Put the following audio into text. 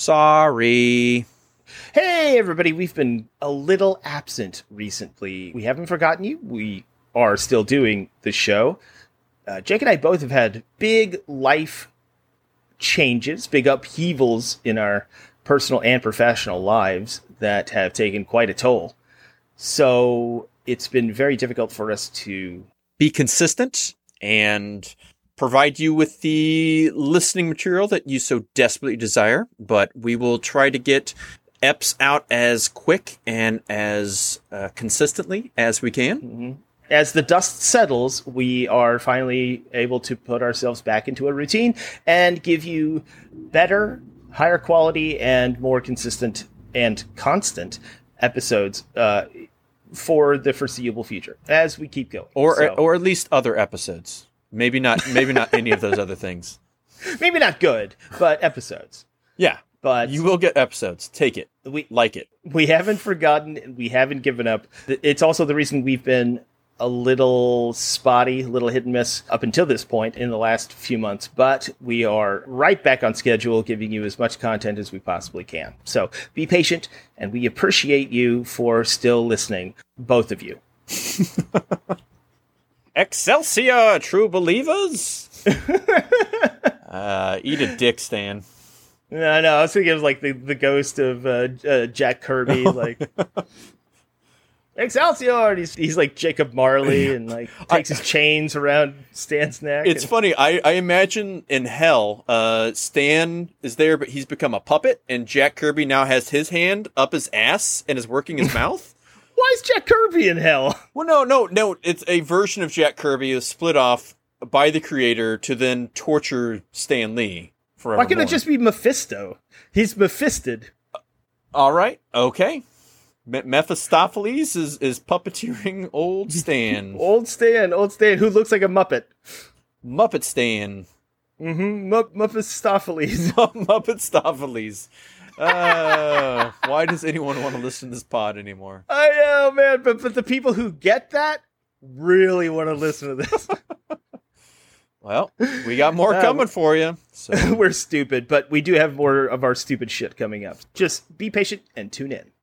Sorry. Hey, everybody, we've been a little absent recently. We haven't forgotten you. We are still doing the show. Uh, Jake and I both have had big life changes, big upheavals in our personal and professional lives that have taken quite a toll. So it's been very difficult for us to Be consistent and provide you with the listening material that you so desperately desire, but we will try to get EPs out as quick and as uh, consistently as we can. as the dust settles, we are finally able to put ourselves back into a routine and give you better, higher quality, and more consistent and constant episodes uh, for the foreseeable future as we keep going. Or So, or at least other episodes. Maybe not maybe not any of those other things. maybe not good, but episodes. Yeah. But You will get episodes. Take it. we Like it. we haven't forgotten we haven't given up it's also the reason we've been a little spotty a little hit and miss up until this point in the last few months but we are right back on schedule giving you as much content as we possibly can so be patient and we appreciate you for still listening both of you Excelsior, true believers. uh, eat a dick, Stan. no no i was thinking of like the, the ghost of uh, uh, jack kirby like Excelsior! And he's, he's like Jacob Marley and like takes his chains around Stan's neck. It's and- funny. I, I imagine in hell, uh, Stan is there, but he's become a puppet, and Jack Kirby now has his hand up his ass and is working his mouth. Why is Jack Kirby in hell? Well, no, no, no. It's a version of Jack Kirby is split off by the creator to then torture Stan Lee forever. Why can't it just be Mephisto? He's Mephisted. All right. Okay. Me- Mephistopheles is, is puppeteering old Stan. Old Stan, old Stan, who looks like a Muppet. Muppet Stan. Mm-hmm. M- Mephistopheles. Muppet Stopheles. Uh, why does anyone want to listen to this pod anymore? I know, man, but but the people who get that really want to listen to this. Well, we got more Uh, coming for you. So We're stupid, but we do have more of our stupid shit coming up. Just be patient and tune in.